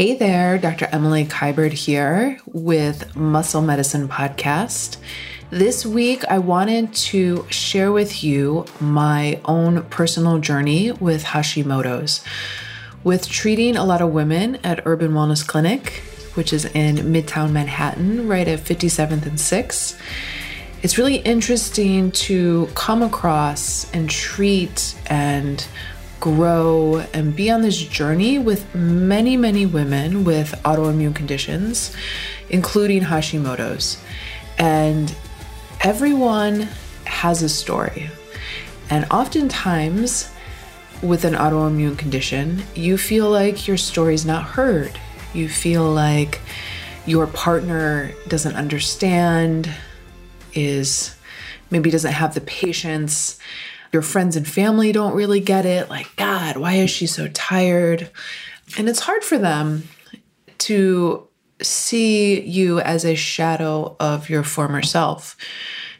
Hey there, Dr. Emily Kiberd here with Muscle Medicine Podcast. This week, I wanted to share with you my own personal journey with Hashimoto's. With treating a lot of women at Urban Wellness Clinic, which is in Midtown Manhattan, right at 57th and 6th, it's really interesting to come across and treat and grow and be on this journey with many, many women with autoimmune conditions, including Hashimoto's. And everyone has a story. And oftentimes, with an autoimmune condition, you feel like your story's not heard. You feel like your partner doesn't understand, is maybe doesn't have the patience your friends and family don't really get it. Like, God, why is she so tired? And it's hard for them to see you as a shadow of your former self.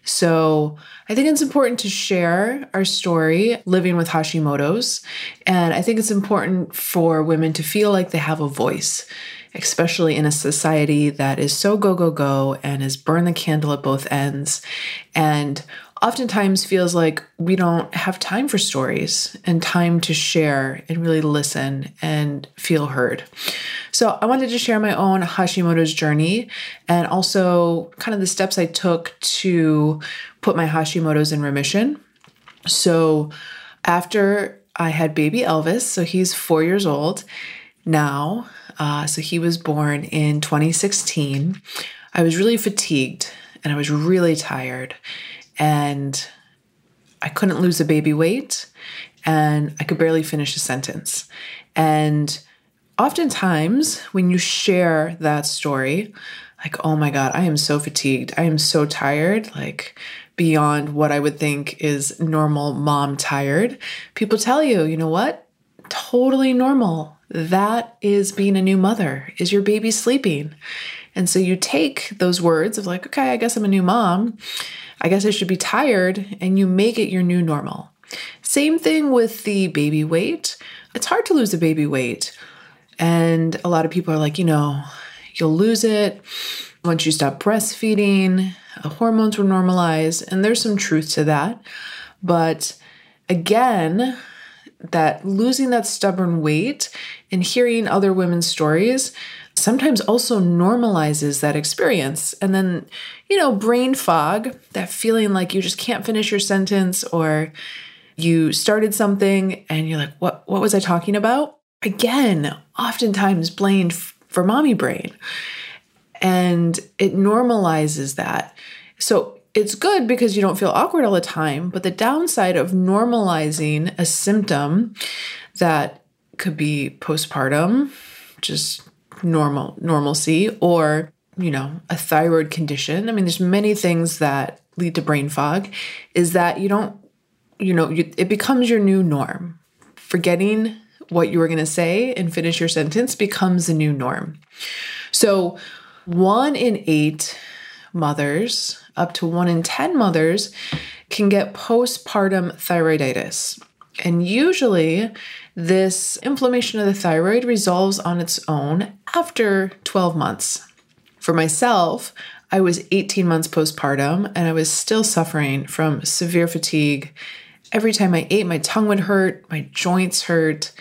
So, I think it's important to share our story living with Hashimoto's. And I think it's important for women to feel like they have a voice, especially in a society that is so go, go, go and is burn the candle at both ends. And oftentimes feels like we don't have time for stories and time to share and really listen and feel heard. So, I wanted to share my own Hashimoto's journey and also kind of the steps I took to put my Hashimoto's in remission. So, after I had baby Elvis, so he's four years old now, uh, so he was born in 2016. I was really fatigued and I was really tired and I couldn't lose a baby weight and I could barely finish a sentence. And oftentimes, when you share that story, like, oh my God, I am so fatigued. I am so tired, like beyond what I would think is normal mom tired. People tell you, you know what? Totally normal. That is being a new mother. Is your baby sleeping? And so you take those words of like, okay, I guess I'm a new mom, I guess I should be tired, and you make it your new normal. Same thing with the baby weight. It's hard to lose a baby weight. And a lot of people are like, you know, you'll lose it once you stop breastfeeding, uh, hormones will normalize. And there's some truth to that. But again, that losing that stubborn weight and hearing other women's stories sometimes also normalizes that experience. And then, you know, brain fog, that feeling like you just can't finish your sentence or you started something and you're like, what, what was I talking about? Again, oftentimes blamed for mommy brain. And it normalizes that. So it's good because you don't feel awkward all the time. But the downside of normalizing a symptom that could be postpartum, just normal normalcy or you know a thyroid condition. I mean there's many things that lead to brain fog is that you don't you know you, it becomes your new norm. Forgetting what you were going to say and finish your sentence becomes the new norm. So one in eight mothers up to one in 10 mothers can get postpartum thyroiditis. And usually this inflammation of the thyroid resolves on its own after 12 months. For myself, I was 18 months postpartum and I was still suffering from severe fatigue. Every time I ate, my tongue would hurt, my joints hurt.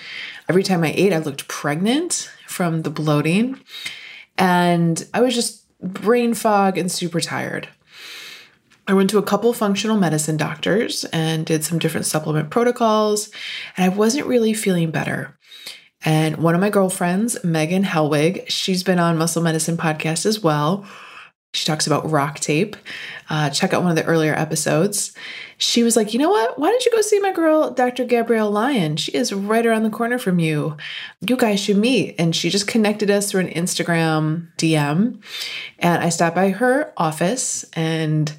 Every time I ate, I looked pregnant from the bloating. And I was just brain fog and super tired. I went to a couple functional medicine doctors and did some different supplement protocols, and I wasn't really feeling better. And one of my girlfriends, Megan Helwig, she's been on Muscle Medicine podcast as well. She talks about RockTape. Uh, check out one of the earlier episodes. She was like, you know what? Why don't you go see my girl, Dr. Gabrielle Lyon? She is right around the corner from you. You guys should meet. And she just connected us through an Instagram DM. And I stopped by her office and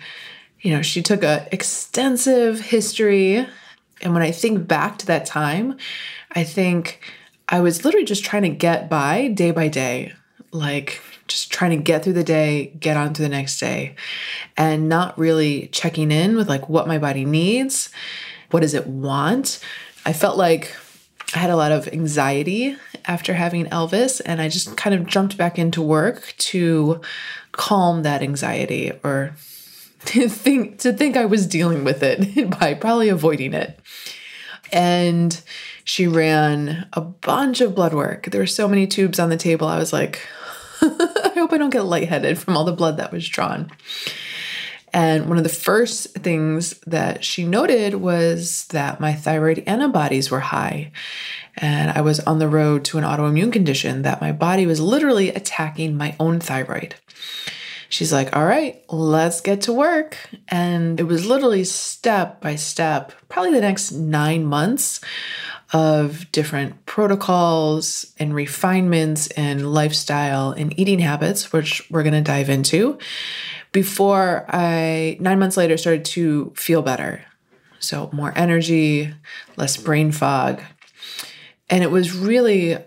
you know, she took a extensive history. And when I think back to that time, I think I was literally just trying to get by day by day, like just trying to get through the day, get on to the next day, and not really checking in with like what my body needs, what does it want. I felt like I had a lot of anxiety after having Elvis, and I just kind of jumped back into work to calm that anxiety or to think to think I was dealing with it by probably avoiding it. And she ran a bunch of blood work. There were so many tubes on the table. I was like, I hope I don't get lightheaded from all the blood that was drawn. And one of the first things that she noted was that my thyroid antibodies were high. And I was on the road to an autoimmune condition that my body was literally attacking my own thyroid. She's like, All right, let's get to work. And it was literally step by step, probably the next nine months of different protocols and refinements and lifestyle and eating habits, which we're going to dive into before I, nine months later, started to feel better. So more energy, less brain fog. And it was really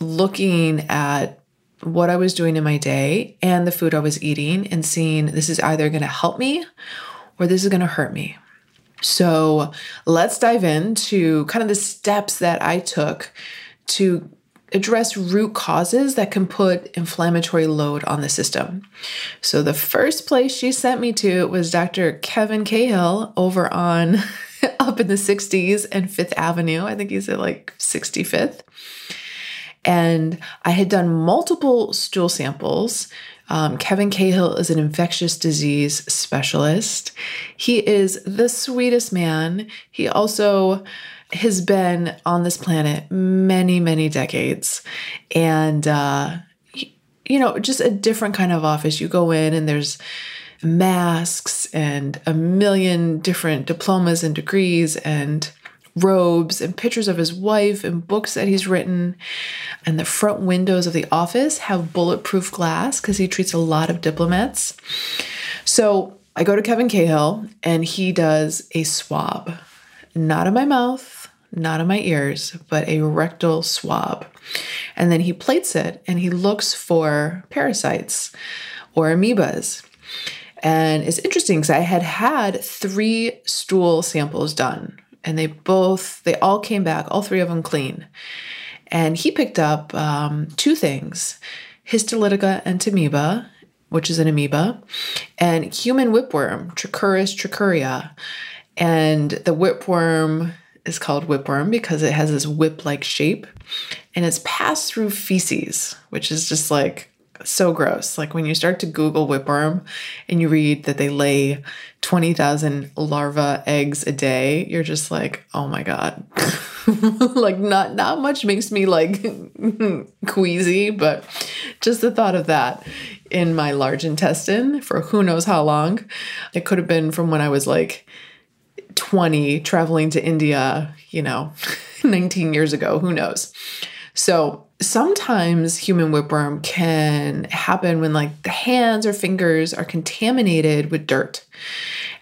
looking at what I was doing in my day and the food I was eating and seeing this is either going to help me or this is going to hurt me. So let's dive into kind of the steps that I took to address root causes that can put inflammatory load on the system. So the first place she sent me to was Dr. Kevin Cahill over on up in the 60s and 5th Avenue. I think he's at like 65th. And I had done multiple stool samples. Um, Kevin Cahill is an infectious disease specialist. He is the sweetest man. He also has been on this planet many, many decades. And, uh, you know, just a different kind of office. You go in and there's masks and a million different diplomas and degrees and robes and pictures of his wife and books that he's written. And the front windows of the office have bulletproof glass because he treats a lot of diplomats. So I go to Kevin Cahill and he does a swab, not in my mouth, not in my ears, but a rectal swab. And then he plates it and he looks for parasites or amoebas. And it's interesting because I had had three stool samples done and they both, they all came back, all three of them clean. And he picked up um, two things Histolytica entamoeba, which is an amoeba, and human whipworm, Trichuris trichiura. And the whipworm is called whipworm because it has this whip like shape and it's passed through feces, which is just like so gross. Like when you start to Google whipworm and you read that they lay 20,000 larva eggs a day, you're just like, oh my God. like not not much makes me like queasy, but just the thought of that in my large intestine for who knows how long. It could have been from when I was like 20 traveling to India, you know, 19 years ago, who knows. So sometimes human whipworm can happen when like the hands or fingers are contaminated with dirt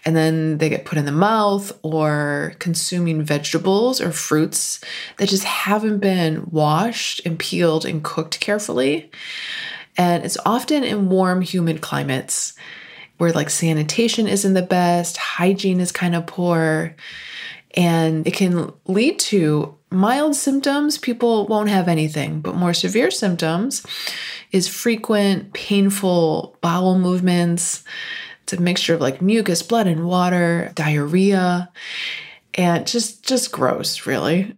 and then they get put in the mouth or consuming vegetables or fruits that just haven't been washed and peeled and cooked carefully. And it's often in warm, humid climates where like sanitation isn't the best, hygiene is kind of poor, and it can lead to mild symptoms. People won't have anything, but more severe symptoms is frequent, painful bowel movements. It's a mixture of like mucus, blood, and water, diarrhea, and just just gross, really.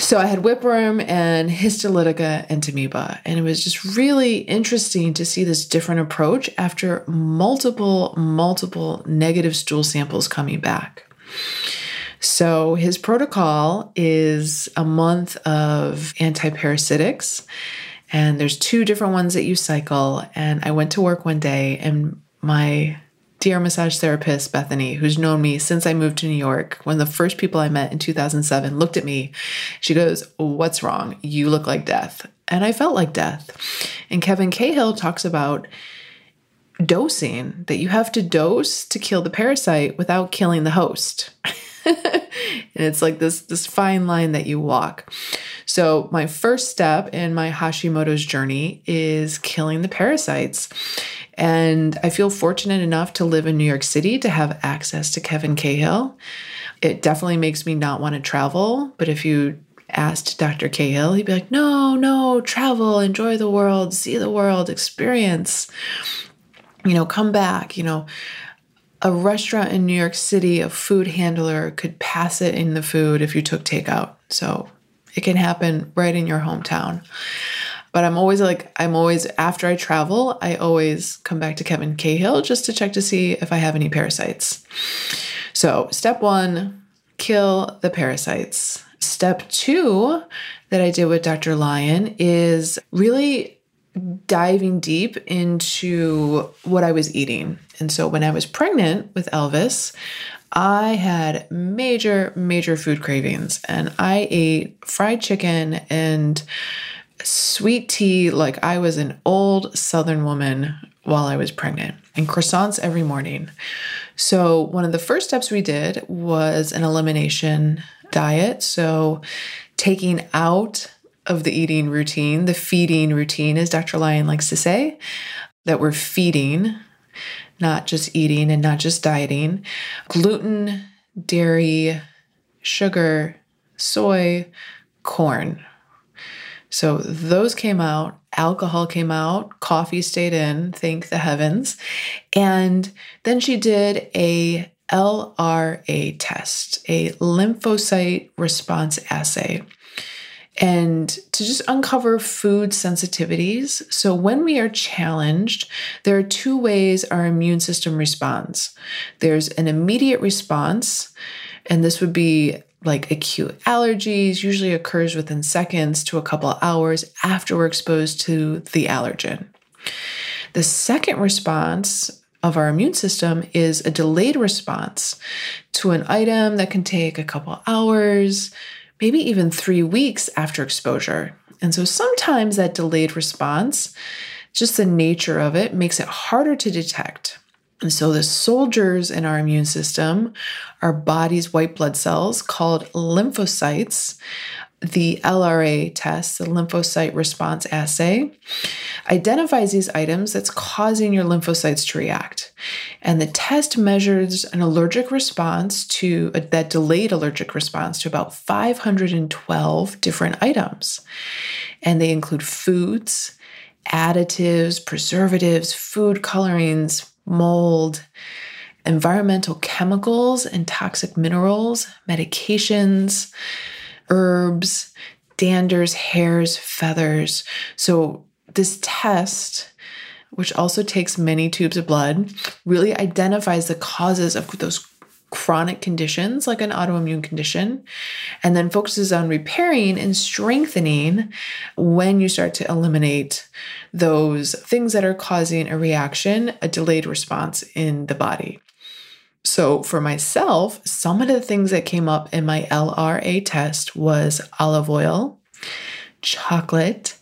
So I had whipworm and histolytica entamoeba, and it was just really interesting to see this different approach after multiple, multiple negative stool samples coming back. So his protocol is a month of antiparasitics, and there's two different ones that you cycle. And I went to work one day, and my dear massage therapist, Bethany, who's known me since I moved to New York, one of the first people I met in 2007, looked at me. She goes, What's wrong? You look like death. And I felt like death. And Kevin Cahill talks about dosing, that you have to dose to kill the parasite without killing the host. and it's like this this fine line that you walk. So my first step in my Hashimoto's journey is killing the parasites. And I feel fortunate enough to live in New York City to have access to Kevin Cahill. It definitely makes me not want to travel, but if you asked Dr. Cahill, he'd be like, no, no, travel, enjoy the world, see the world, experience, you know, come back, you know. A restaurant in New York City, a food handler could pass it in the food if you took takeout. So it can happen right in your hometown. But I'm always like, I'm always, after I travel, I always come back to Kevin Cahill just to check to see if I have any parasites. So, step one, kill the parasites. Step two that I did with Dr. Lyon is really diving deep into what I was eating. And so, when I was pregnant with Elvis, I had major, major food cravings and I ate fried chicken and sweet tea like I was an old Southern woman while I was pregnant and croissants every morning. So, one of the first steps we did was an elimination diet. So, taking out of the eating routine, the feeding routine, as Dr. Lyon likes to say, that we're feeding not just eating and not just dieting. Gluten, dairy, sugar, soy, corn. So those came out, alcohol came out, coffee stayed in, thank the heavens. And then she did a LRA test, a lymphocyte response assay and to just uncover food sensitivities. So, when we are challenged, there are two ways our immune system responds there's an immediate response, and this would be like acute allergies, usually occurs within seconds to a couple hours after we're exposed to the allergen. The second response of our immune system is a delayed response to an item that can take a couple hours, maybe even three weeks after exposure. And so sometimes that delayed response, just the nature of it, makes it harder to detect. And so the soldiers in our immune system, our body's white blood cells called lymphocytes, the LRA test, the lymphocyte response assay, identifies these items that's causing your lymphocytes to react. And the test measures an allergic response to a, that delayed allergic response to about 512 different items. And they include foods, additives, preservatives, food colorings, mold, environmental chemicals and toxic minerals, medications herbs, danders, hairs, feathers. So, this test, which also takes many tubes of blood, really identifies the causes of those chronic conditions like an autoimmune condition and then focuses on repairing and strengthening when you start to eliminate those things that are causing a reaction, a delayed response in the body. So, for myself, some of the things that came up in my LRA test was olive oil, chocolate,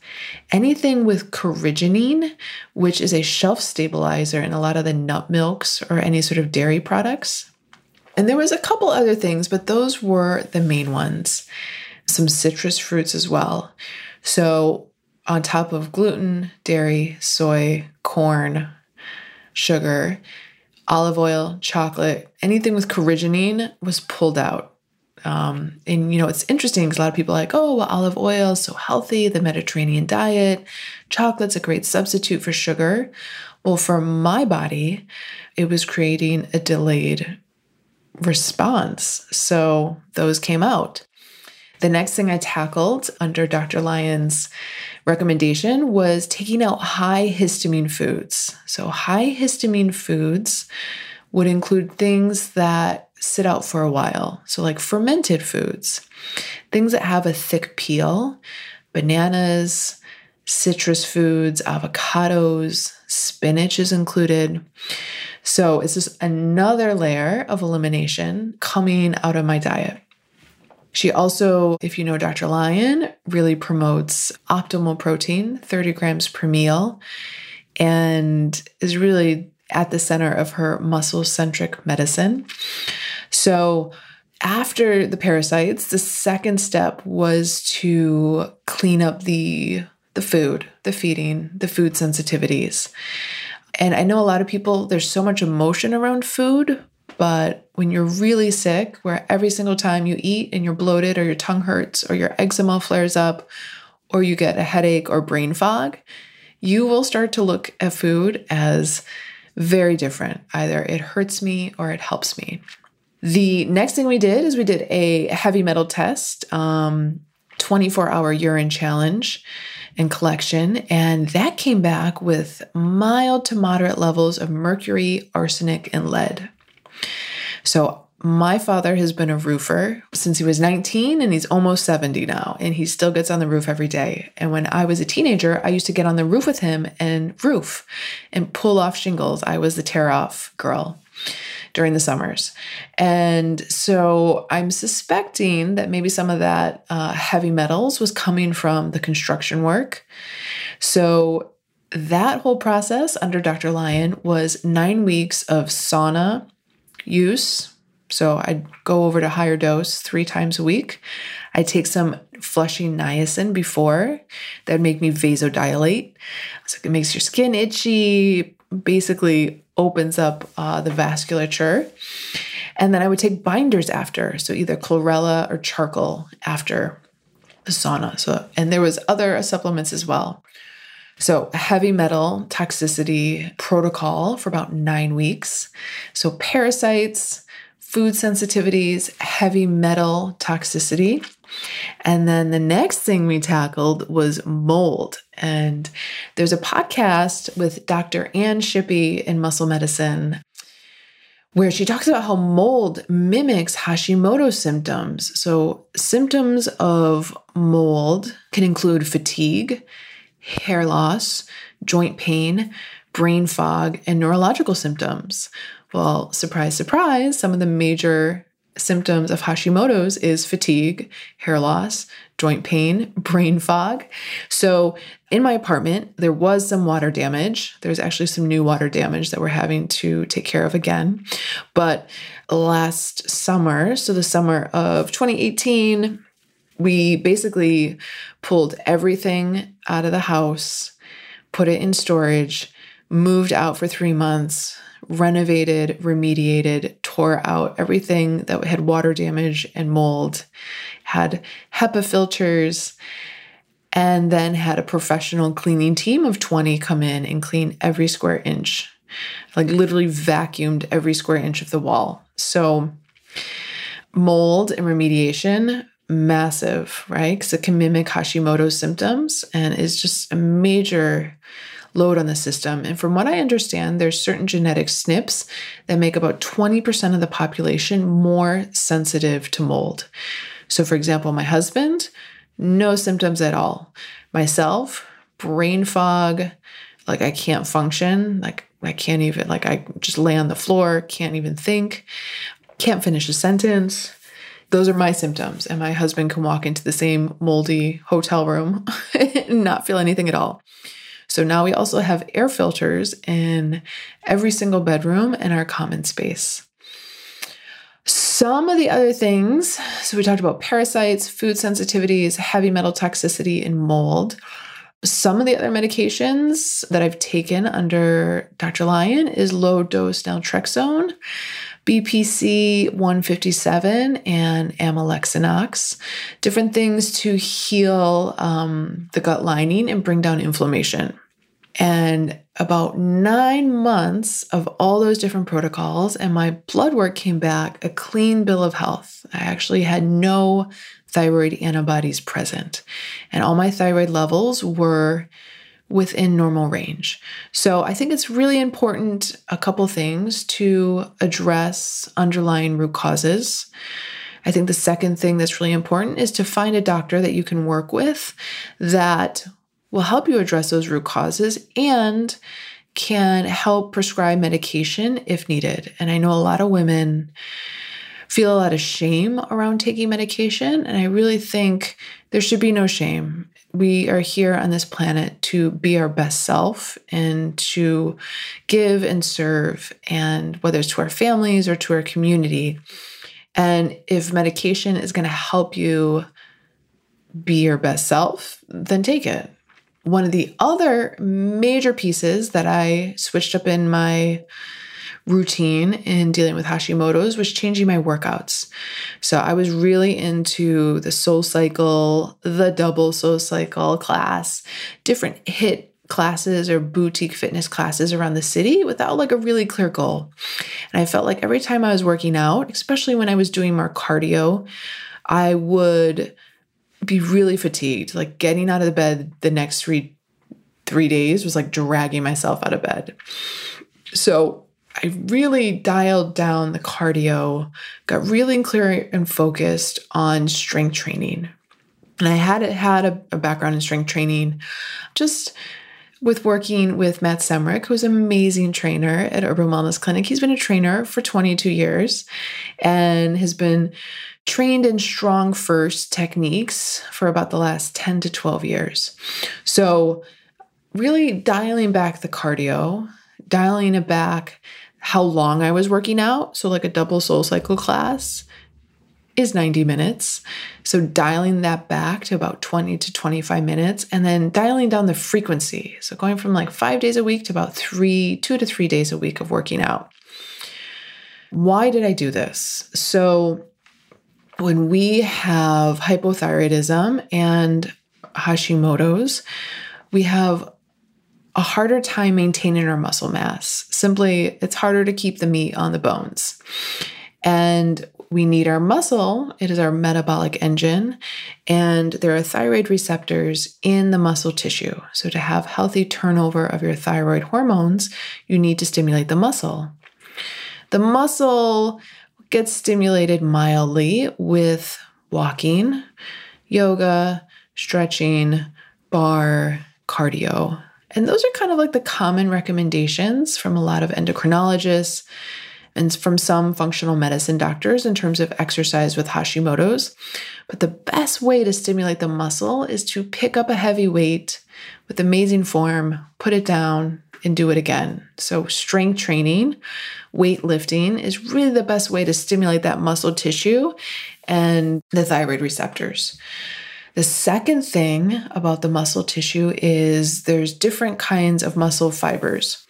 anything with carrageenan, which is a shelf stabilizer in a lot of the nut milks or any sort of dairy products. And there was a couple other things, but those were the main ones. Some citrus fruits as well. So, on top of gluten, dairy, soy, corn, sugar, olive oil, chocolate, anything with carrageenan was pulled out. Um, and you know, it's interesting because a lot of people are like, oh, well, olive oil is so healthy, the Mediterranean diet, chocolate's a great substitute for sugar. Well, for my body, it was creating a delayed response. So those came out. The next thing I tackled under Dr. Lyon's recommendation was taking out high histamine foods. So, high histamine foods would include things that sit out for a while. So, like fermented foods, things that have a thick peel, bananas, citrus foods, avocados, spinach is included. So, it's just another layer of elimination coming out of my diet. She also, if you know Dr. Lyon, really promotes optimal protein, 30 grams per meal, and is really at the center of her muscle centric medicine. So, after the parasites, the second step was to clean up the the food, the feeding, the food sensitivities. And I know a lot of people there's so much emotion around food But when you're really sick, where every single time you eat and you're bloated or your tongue hurts or your eczema flares up or you get a headache or brain fog, you will start to look at food as very different. Either it hurts me or it helps me. The next thing we did is we did a heavy metal test, um, 24 hour urine challenge and collection. And that came back with mild to moderate levels of mercury, arsenic, and lead. So my father has been a roofer since he was 19 and he's almost 70 now, and he still gets on the roof every day. And when I was a teenager, I used to get on the roof with him and roof and pull off shingles. I was the tear off girl during the summers. And so I'm suspecting that maybe some of that uh, heavy metals was coming from the construction work. So that whole process under Dr. Lyon was nine weeks of sauna use so I'd go over to HigherDOSE three times a week. I'd take some flushing niacin before that make me vasodilate. So it makes your skin itchy, basically opens up uh, the vasculature. And then I would take binders after, so either chlorella or charcoal after the sauna. So, and there was other supplements as well. So, a heavy metal toxicity protocol for about nine weeks. So, parasites, food sensitivities, heavy metal toxicity. And then the next thing we tackled was mold. And there's a podcast with Dr. Ann Shippey in muscle medicine where she talks about how mold mimics Hashimoto symptoms. So, symptoms of mold can include fatigue, hair loss, joint pain, brain fog, and neurological symptoms. Well, surprise, surprise, some of the major symptoms of Hashimoto's is fatigue, hair loss, joint pain, brain fog. So, in my apartment, there was some water damage. There's actually some new water damage that we're having to take care of again. But last summer, so the summer of 2018, we basically pulled everything out of the house, put it in storage, moved out for three months, renovated, remediated, tore out everything that had water damage and mold, had HEPA filters, and then had a professional cleaning team of 20 come in and clean every square inch, like literally vacuumed every square inch of the wall. So, mold and remediation massive, right? Because it can mimic Hashimoto's symptoms and is just a major load on the system. And from what I understand, there's certain genetic SNPs that make about 20% of the population more sensitive to mold. So, for example, my husband, no symptoms at all. Myself, brain fog, like I can't function, like I can't even, like I just lay on the floor, can't even think, can't finish a sentence. Those are my symptoms. And my husband can walk into the same moldy hotel room and not feel anything at all. So now we also have air filters in every single bedroom in our common space. Some of the other things, so we talked about parasites, food sensitivities, heavy metal toxicity, and mold. Some of the other medications that I've taken under Dr. Lyon is low dose naltrexone, BPC 157, and Amlexanox. Different things to heal um, the gut lining and bring down inflammation. And about nine months of all those different protocols, and my blood work came back a clean bill of health. I actually had no thyroid antibodies present, and all my thyroid levels were within normal range. So I think it's really important a couple things to address underlying root causes. I think the second thing that's really important is to find a doctor that you can work with that will help you address those root causes and can help prescribe medication if needed. And I know a lot of women feel a lot of shame around taking medication. And I really think there should be no shame. We are here on this planet to be our best self and to give and serve, and whether it's to our families or to our community. And if medication is going to help you be your best self, then take it. One of the other major pieces that I switched up in my routine in dealing with Hashimoto's was changing my workouts. So I was really into the SoulCycle, the double SoulCycle class, different HIIT classes or boutique fitness classes around the city without like a really clear goal. And I felt like every time I was working out, especially when I was doing more cardio, I would be really fatigued. Like getting out of the bed the next three three days was like dragging myself out of bed. So I really dialed down the cardio, got really clear and focused on strength training. And I had had a, a background in strength training, just with working with Matt Semrick, who's an amazing trainer at Urban Wellness Clinic. He's been a trainer for 22 years and has been trained in StrongFirst techniques for about the last 10 to 12 years. So, really dialing back the cardio, dialing it back how long I was working out. So, like a double SoulCycle class, is 90 minutes. So dialing that back to about 20 to 25 minutes and then dialing down the frequency. So going from like five days a week to about three, two to three days a week of working out. Why did I do this? So when we have hypothyroidism and Hashimoto's, we have a harder time maintaining our muscle mass. Simply, it's harder to keep the meat on the bones. And we need our muscle. It is our metabolic engine. And there are thyroid receptors in the muscle tissue. So, to have healthy turnover of your thyroid hormones, you need to stimulate the muscle. The muscle gets stimulated mildly with walking, yoga, stretching, barre, cardio. And those are kind of like the common recommendations from a lot of endocrinologists and from some functional medicine doctors in terms of exercise with Hashimoto's. But the best way to stimulate the muscle is to pick up a heavy weight with amazing form, put it down, and do it again. So, strength training, weightlifting is really the best way to stimulate that muscle tissue and the thyroid receptors. The second thing about the muscle tissue is there's different kinds of muscle fibers.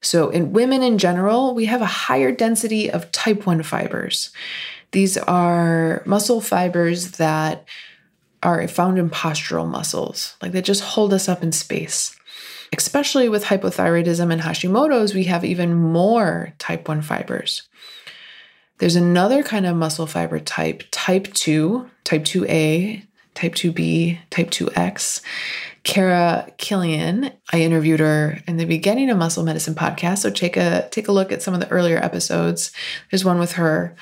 So, in women in general, we have a higher density of type 1 fibers. These are muscle fibers that are found in postural muscles, like they just hold us up in space. Especially with hypothyroidism and Hashimoto's, we have even more type 1 fibers. There's another kind of muscle fiber type, type 2, type 2A, type 2B, type 2X. Kara Killian. I interviewed her in the beginning of Muscle Medicine podcast. So take a take a look at some of the earlier episodes. There's one with her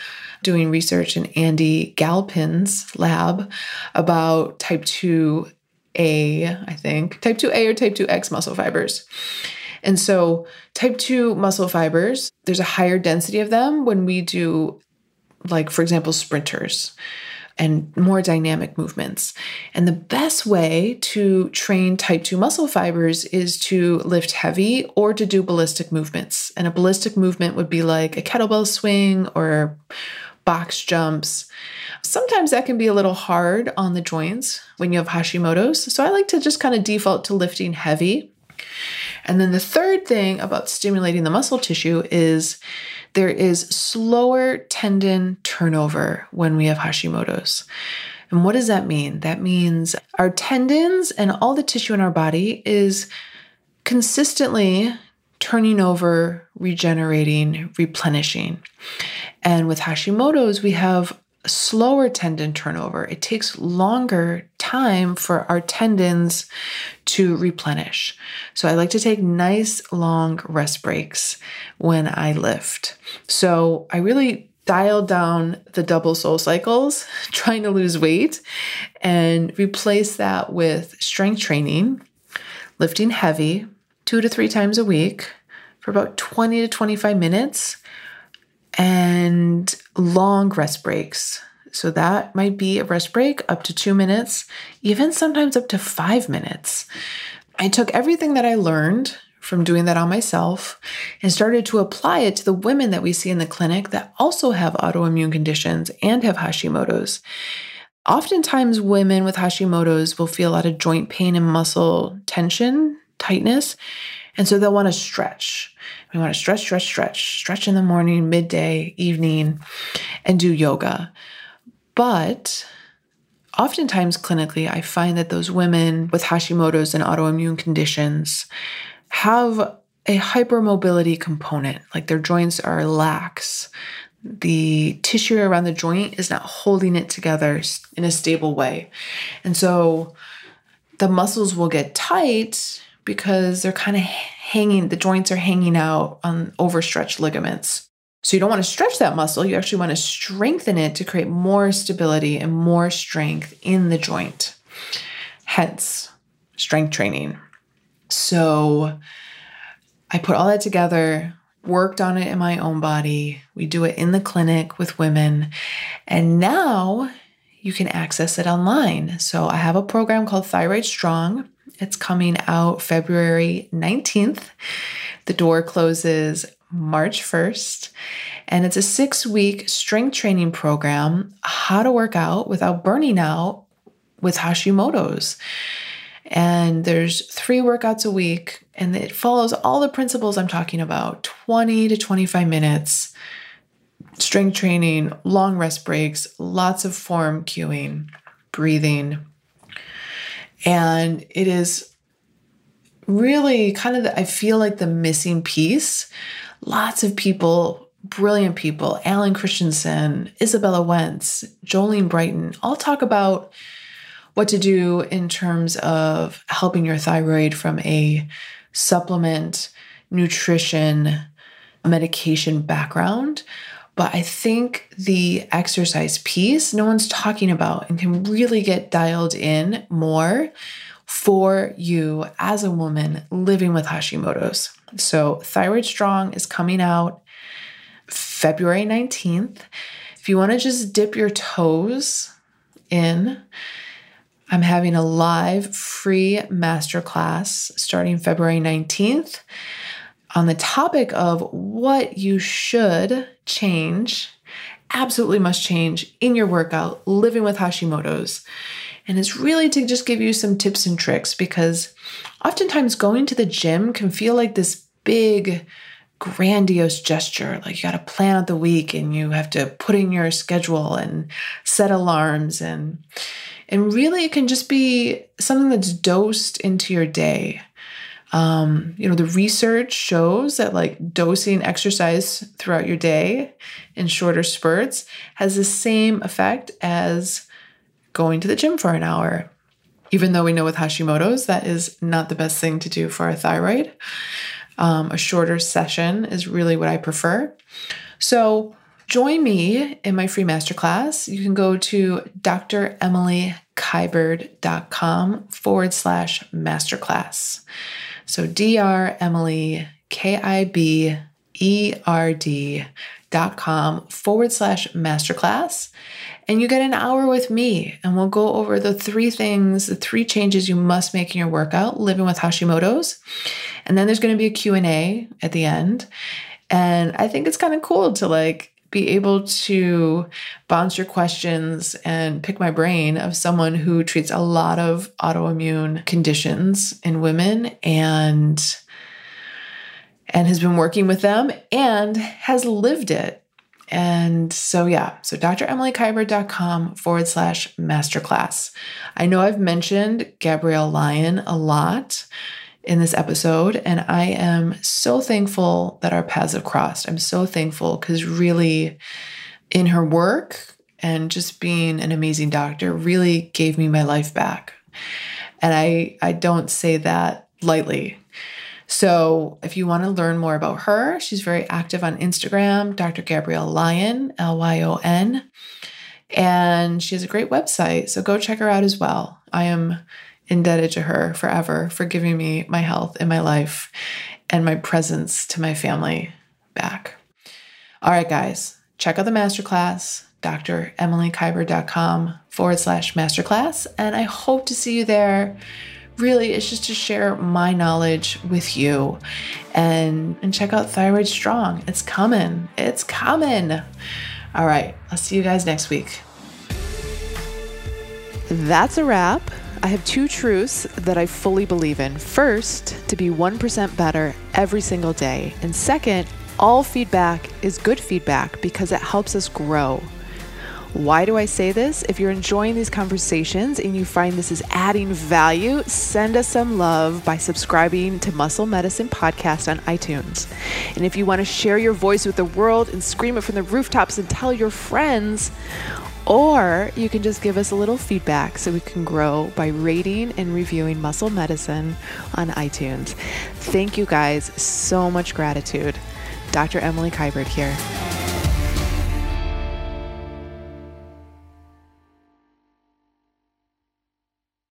doing research in Andy Galpin's lab about type 2A, I think, type 2A or type 2X muscle fibers. And so, type 2 muscle fibers, there's a higher density of them when we do, like, for example, sprinters and more dynamic movements. And the best way to train type 2 muscle fibers is to lift heavy or to do ballistic movements. And a ballistic movement would be like a kettlebell swing or box jumps. Sometimes that can be a little hard on the joints when you have Hashimoto's. So I like to just kind of default to lifting heavy. And then the third thing about stimulating the muscle tissue is there is slower tendon turnover when we have Hashimoto's. And what does that mean? That means our tendons and all the tissue in our body is consistently turning over, regenerating, replenishing. And with Hashimoto's, we have slower tendon turnover. It takes longer time for our tendons to replenish. So I like to take nice long rest breaks when I lift. So I really dialed down the double SoulCycles, trying to lose weight, and replace that with strength training, lifting heavy two to three times a week for about 20 to 25 minutes and long rest breaks. So that might be a rest break up to two minutes, even sometimes up to five minutes. I took everything that I learned from doing that on myself and started to apply it to the women that we see in the clinic that also have autoimmune conditions and have Hashimoto's. Oftentimes, women with Hashimoto's will feel a lot of joint pain and muscle tension, tightness. And so they'll want to stretch. We want to stretch, stretch, stretch, stretch in the morning, midday, evening, and do yoga. But oftentimes clinically, I find that those women with Hashimoto's and autoimmune conditions have a hypermobility component, like their joints are lax. The tissue around the joint is not holding it together in a stable way. And so the muscles will get tight because they're kind of hanging, the joints are hanging out on overstretched ligaments. So you don't want to stretch that muscle. You actually want to strengthen it to create more stability and more strength in the joint. Hence, strength training. So I put all that together, worked on it in my own body. We do it in the clinic with women. And now you can access it online. So I have a program called Thyroid Strong. It's coming out February 19th. The door closes March 1st. And it's a six week strength training program how to work out without burning out with Hashimoto's. And there's three workouts a week, and it follows all the principles I'm talking about 20 to 25 minutes, strength training, long rest breaks, lots of form cueing, breathing. And it is really kind of, the, I feel like the missing piece. Lots of people, brilliant people, Alan Christianson, Izabella Wentz, Jolene Brighten, all talk about what to do in terms of helping your thyroid from a supplement, nutrition, medication background. But I think the exercise piece, no one's talking about and can really get dialed in more for you as a woman living with Hashimoto's. So, Thyroid Strong is coming out February 19th. If you want to just dip your toes in, I'm having a live free masterclass starting February 19th on the topic of what you should change, absolutely must change in your workout, living with Hashimoto's. And it's really to just give you some tips and tricks because oftentimes going to the gym can feel like this big, grandiose gesture. Like you got to plan out the week and you have to put in your schedule and set alarms and and really, it can just be something that's dosed into your day. Um, you know, the research shows that like dosing exercise throughout your day in shorter spurts has the same effect as going to the gym for an hour. Even though we know with Hashimoto's, that is not the best thing to do for our thyroid. Um, a shorter session is really what I prefer. So, Join me in my free masterclass. You can go to dremilykiberd.com forward slash masterclass. So Dr. Emily K I B E R D dot com forward slash masterclass. And you get an hour with me, and we'll go over the three things, the three changes you must make in your workout living with Hashimoto's. And then there's going to be a Q&A at the end. And I think it's kind of cool to like be able to bounce your questions and pick my brain of someone who treats a lot of autoimmune conditions in women and and has been working with them and has lived it. And so, yeah, so dremilykiberd.com forward slash masterclass. I know I've mentioned Gabrielle Lyon a lot in this episode. And I am so thankful that our paths have crossed. I'm so thankful because really, in her work and just being an amazing doctor, really gave me my life back. And I, I don't say that lightly. So, if you want to learn more about her, she's very active on Instagram, Dr. Gabrielle Lyon, L Y O N. And she has a great website. So, go check her out as well. I am indebted to her forever for giving me my health in my life and my presence to my family back. All right, guys, check out the masterclass, dremilykiberd.com forward slash masterclass. And I hope to see you there. Really, it's just to share my knowledge with you and, and check out Thyroid Strong. It's coming. It's coming. All right, I'll see you guys next week. That's a wrap. I have two truths that I fully believe in. First, to be 1% better every single day. And second, all feedback is good feedback because it helps us grow. Why do I say this? If you're enjoying these conversations and you find this is adding value, send us some love by subscribing to Muscle Medicine Podcast on iTunes. And if you want to share your voice with the world and scream it from the rooftops and tell your friends, or you can just give us a little feedback so we can grow by rating and reviewing Muscle Medicine on iTunes. Thank you guys. So much gratitude. Dr. Emily Kiberd here.